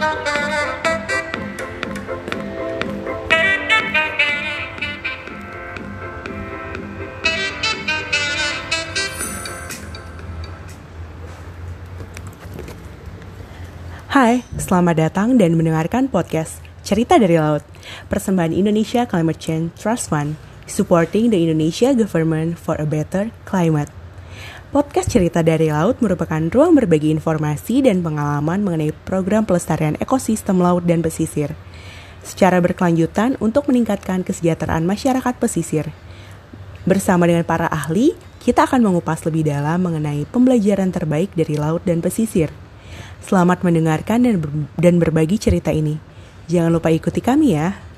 Hai, selamat datang dan mendengarkan podcast Cerita dari Laut, persembahan Indonesia Climate Change Trust Fund, supporting the Indonesia government for a better climate. Podcast Cerita dari Laut merupakan ruang berbagi informasi dan pengalaman mengenai program pelestarian ekosistem laut dan pesisir, secara berkelanjutan untuk meningkatkan kesejahteraan masyarakat pesisir. Bersama dengan para ahli, kita akan mengupas lebih dalam mengenai pembelajaran terbaik dari laut dan pesisir. Selamat mendengarkan dan, ber dan berbagi cerita ini. Jangan lupa ikuti kami ya.